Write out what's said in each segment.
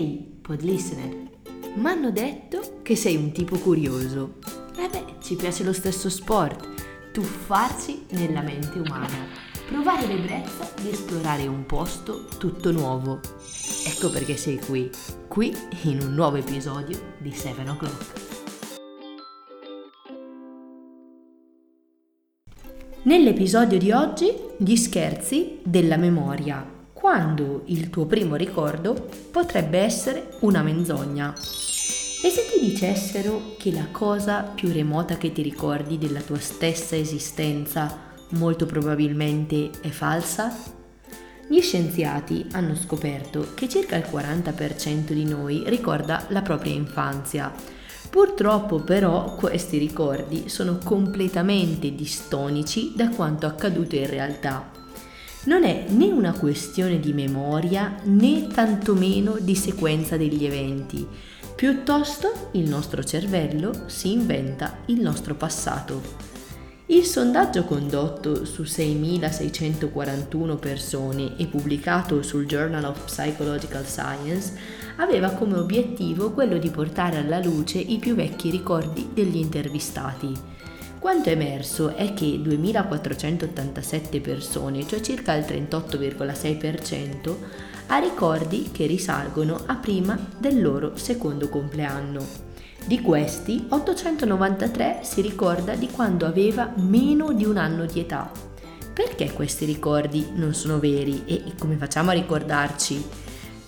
Ehi, pod listener, m'hanno detto che sei un tipo curioso. E beh, ci piace lo stesso sport, tuffarci nella mente umana provare l'ebbrezza di esplorare un posto tutto nuovo. Ecco perché sei qui, qui in un nuovo episodio di 7 O'Clock. Nell'episodio di oggi gli scherzi della memoria, quando il tuo primo ricordo potrebbe essere una menzogna. E se ti dicessero che la cosa più remota che ti ricordi della tua stessa esistenza molto probabilmente è falsa? Gli scienziati hanno scoperto che circa il 40% di noi ricorda la propria infanzia. Purtroppo però questi ricordi sono completamente distonici da quanto accaduto in realtà. Non è né una questione di memoria né tantomeno di sequenza degli eventi, piuttosto il nostro cervello si inventa il nostro passato. Il sondaggio condotto su 6.641 persone e pubblicato sul Journal of Psychological Science aveva come obiettivo quello di portare alla luce i più vecchi ricordi degli intervistati. Quanto è emerso è che 2.487 persone, cioè circa il 38,6%, ha ricordi che risalgono a prima del loro secondo compleanno. Di questi, 893 si ricorda di quando aveva meno di un anno di età. Perché questi ricordi non sono veri e come facciamo a ricordarci?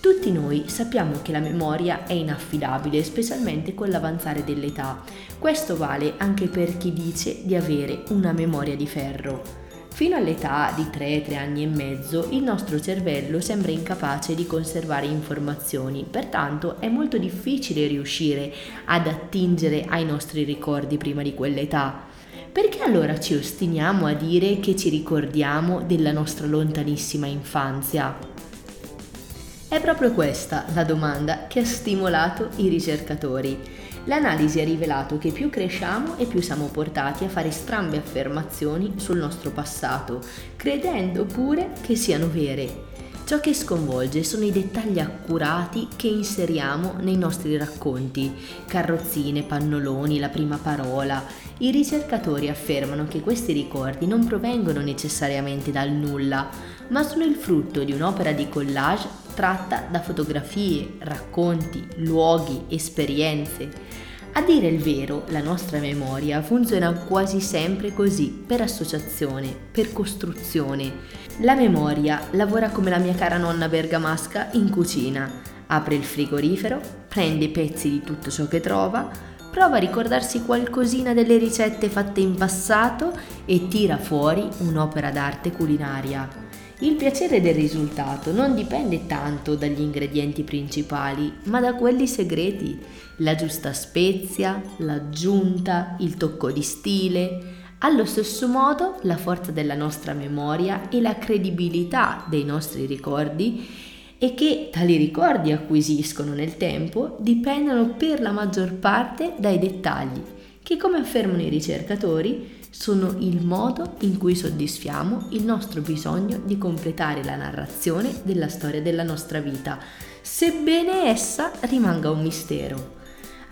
Tutti noi sappiamo che la memoria è inaffidabile, specialmente con l'avanzare dell'età. Questo vale anche per chi dice di avere una memoria di ferro. Fino all'età di 3-3 anni e mezzo il nostro cervello sembra incapace di conservare informazioni, pertanto è molto difficile riuscire ad attingere ai nostri ricordi prima di quell'età. Perché allora ci ostiniamo a dire che ci ricordiamo della nostra lontanissima infanzia? È proprio questa la domanda che ha stimolato i ricercatori L'analisi ha rivelato che più cresciamo e più siamo portati a fare strambe affermazioni sul nostro passato, credendo pure che siano vere. Ciò che sconvolge sono i dettagli accurati che inseriamo nei nostri racconti, carrozzine, pannoloni, la prima parola. I ricercatori affermano che questi ricordi non provengono necessariamente dal nulla, ma sono il frutto di un'opera di collage tratta da fotografie, racconti, luoghi, esperienze. A dire il vero, la nostra memoria funziona quasi sempre così, per associazione, per costruzione. La memoria lavora come la mia cara nonna bergamasca in cucina. Apre il frigorifero, prende i pezzi di tutto ciò che trova, prova a ricordarsi qualcosina delle ricette fatte in passato e tira fuori un'opera d'arte culinaria. Il piacere del risultato non dipende tanto dagli ingredienti principali, ma da quelli segreti, la giusta spezia, l'aggiunta, il tocco di stile. Allo stesso modo, la forza della nostra memoria e la credibilità dei nostri ricordi e che tali ricordi acquisiscono nel tempo dipendono per la maggior parte dai dettagli, che come affermano i ricercatori sono il modo in cui soddisfiamo il nostro bisogno di completare la narrazione della storia della nostra vita, sebbene essa rimanga un mistero.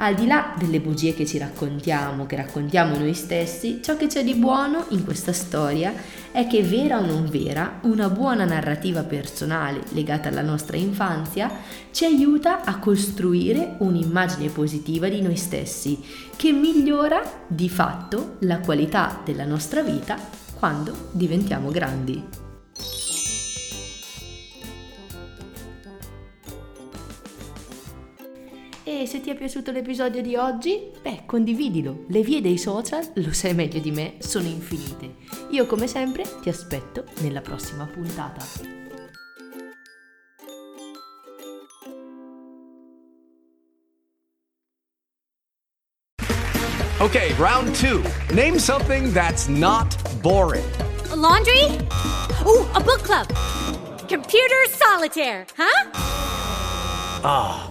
Al di là delle bugie che ci raccontiamo, che raccontiamo noi stessi, ciò che c'è di buono in questa storia è che vera o non vera, una buona narrativa personale legata alla nostra infanzia ci aiuta a costruire un'immagine positiva di noi stessi che migliora di fatto la qualità della nostra vita quando diventiamo grandi. E se ti è piaciuto l'episodio di oggi, beh, condividilo. Le vie dei social, lo sai meglio di me, sono infinite. Io come sempre ti aspetto nella prossima puntata. Okay, round two. Name something that's not boring. A laundry? Ooh, a book club. Computer solitaire, huh? Ah.